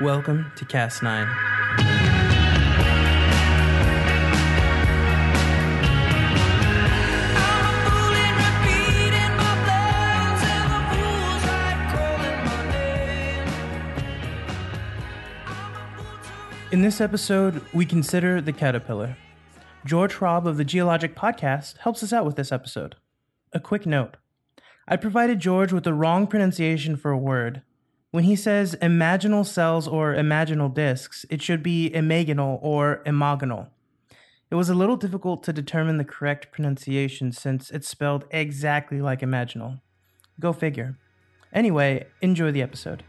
Welcome to Cast 9. In this episode, we consider the caterpillar. George Hrab of the Geologic Podcast helps us out with this episode. A quick note I provided George with the wrong pronunciation for a word. When he says imaginal cells or imaginal discs, it should be imaginal or imaginal. It was a little difficult to determine the correct pronunciation since it's spelled exactly like imaginal. Go figure. Anyway, enjoy the episode.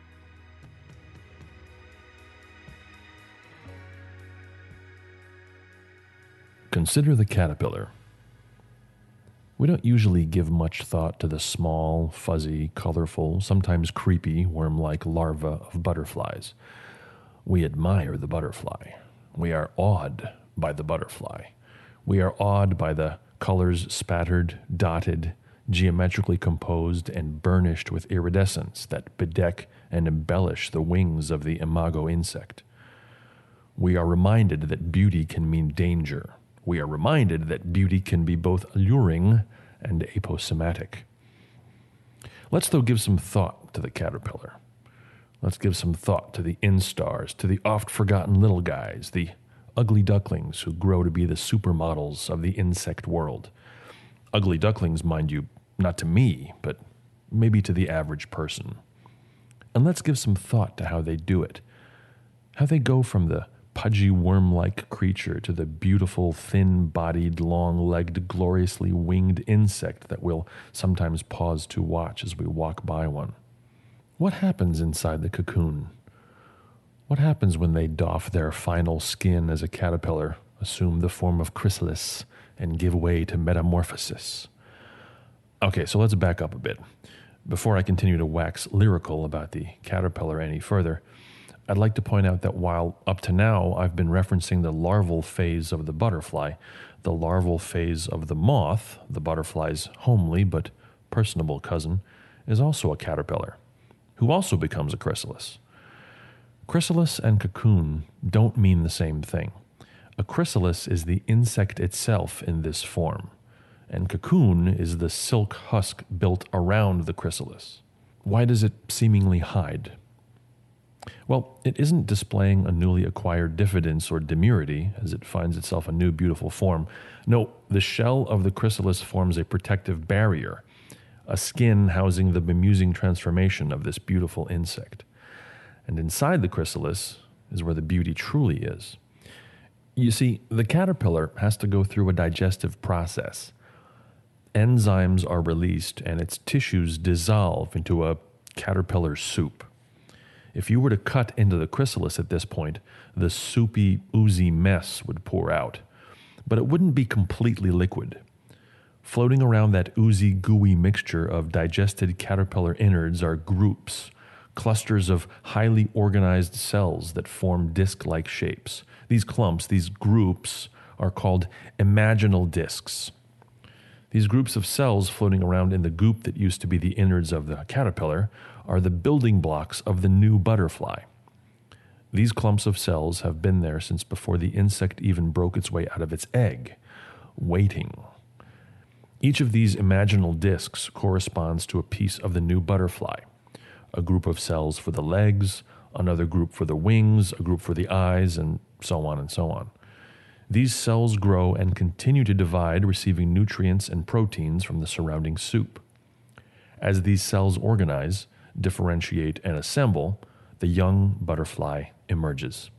Consider the caterpillar. We don't usually give much thought to the small, fuzzy, colorful, sometimes creepy, worm like larvae of butterflies. We admire the butterfly. We are awed by the butterfly. We are awed by the colors spattered, dotted, geometrically composed, and burnished with iridescence that bedeck and embellish the wings of the imago insect. We are reminded that beauty can mean danger. We are reminded that beauty can be both alluring and aposematic. Let's, though, give some thought to the caterpillar. Let's give some thought to the instars, to the oft forgotten little guys, the ugly ducklings who grow to be the supermodels of the insect world. Ugly ducklings, mind you, not to me, but maybe to the average person. And let's give some thought to how they do it. How they go from the pudgy worm like creature to the beautiful, thin bodied, long legged, gloriously winged insect that we'll sometimes pause to watch as we walk by one. What happens inside the cocoon? What happens when they doff their final skin as a caterpillar, assume the form of chrysalis, and give way to metamorphosis? Okay, so let's back up a bit. Before I continue to wax lyrical about the caterpillar any further, I'd like to point out that while up to now I've been referencing the larval phase of the butterfly, the larval phase of the moth, the butterfly's homely but personable cousin, is also a caterpillar, who also becomes a chrysalis. Chrysalis and cocoon don't mean the same thing. A chrysalis is the insect itself in this form, and cocoon is the silk husk built around the chrysalis. Why does it seemingly hide? Well, it isn't displaying a newly acquired diffidence or demurity as it finds itself a new beautiful form. No, the shell of the chrysalis forms a protective barrier, a skin housing the bemusing transformation of this beautiful insect. And inside the chrysalis is where the beauty truly is. You see, the caterpillar has to go through a digestive process. Enzymes are released and its tissues dissolve into a caterpillar soup. If you were to cut into the chrysalis at this point, the soupy, oozy mess would pour out. But it wouldn't be completely liquid. Floating around that oozy, gooey mixture of digested caterpillar innards are groups, clusters of highly organized cells that form disc like shapes. These clumps, these groups, are called imaginal discs. These groups of cells floating around in the goop that used to be the innards of the caterpillar are the building blocks of the new butterfly. These clumps of cells have been there since before the insect even broke its way out of its egg, waiting. Each of these imaginal discs corresponds to a piece of the new butterfly a group of cells for the legs, another group for the wings, a group for the eyes, and so on and so on. These cells grow and continue to divide, receiving nutrients and proteins from the surrounding soup. As these cells organize, differentiate, and assemble, the young butterfly emerges.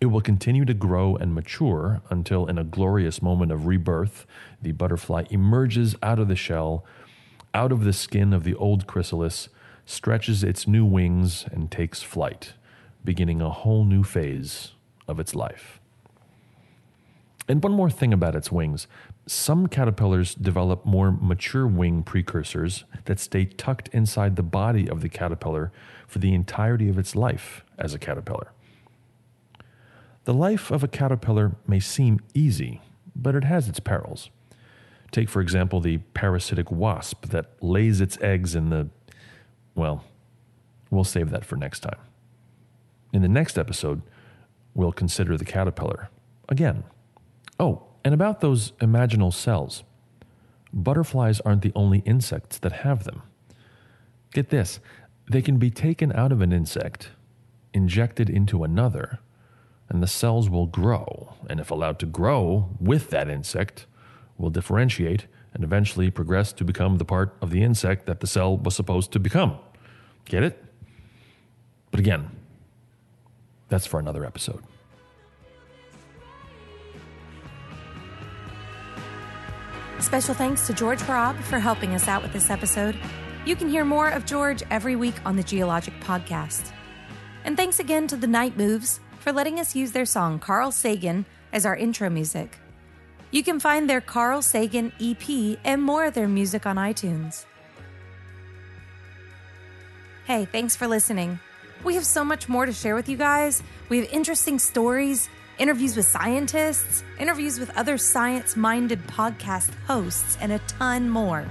It will continue to grow and mature until, in a glorious moment of rebirth, the butterfly emerges out of the shell, out of the skin of the old chrysalis, stretches its new wings, and takes flight, beginning a whole new phase of its life. And one more thing about its wings some caterpillars develop more mature wing precursors that stay tucked inside the body of the caterpillar for the entirety of its life as a caterpillar. The life of a caterpillar may seem easy, but it has its perils. Take, for example, the parasitic wasp that lays its eggs in the. Well, we'll save that for next time. In the next episode, we'll consider the caterpillar again. Oh, and about those imaginal cells. Butterflies aren't the only insects that have them. Get this they can be taken out of an insect, injected into another, and the cells will grow. And if allowed to grow with that insect, will differentiate and eventually progress to become the part of the insect that the cell was supposed to become. Get it? But again, that's for another episode. Special thanks to George Hrab for helping us out with this episode. You can hear more of George every week on the Geologic Podcast. And thanks again to the Night Moves for letting us use their song Carl Sagan as our intro music. You can find their Carl Sagan EP and more of their music on iTunes. Hey, thanks for listening. We have so much more to share with you guys. We have interesting stories, interviews with scientists, interviews with other science minded podcast hosts, and a ton more.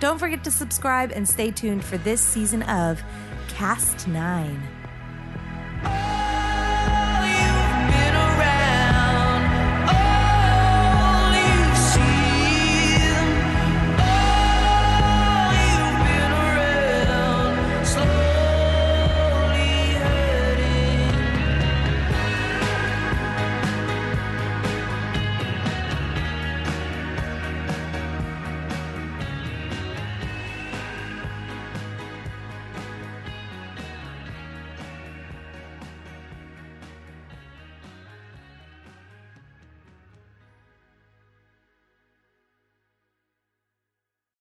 Don't forget to subscribe and stay tuned for this season of Cast 9.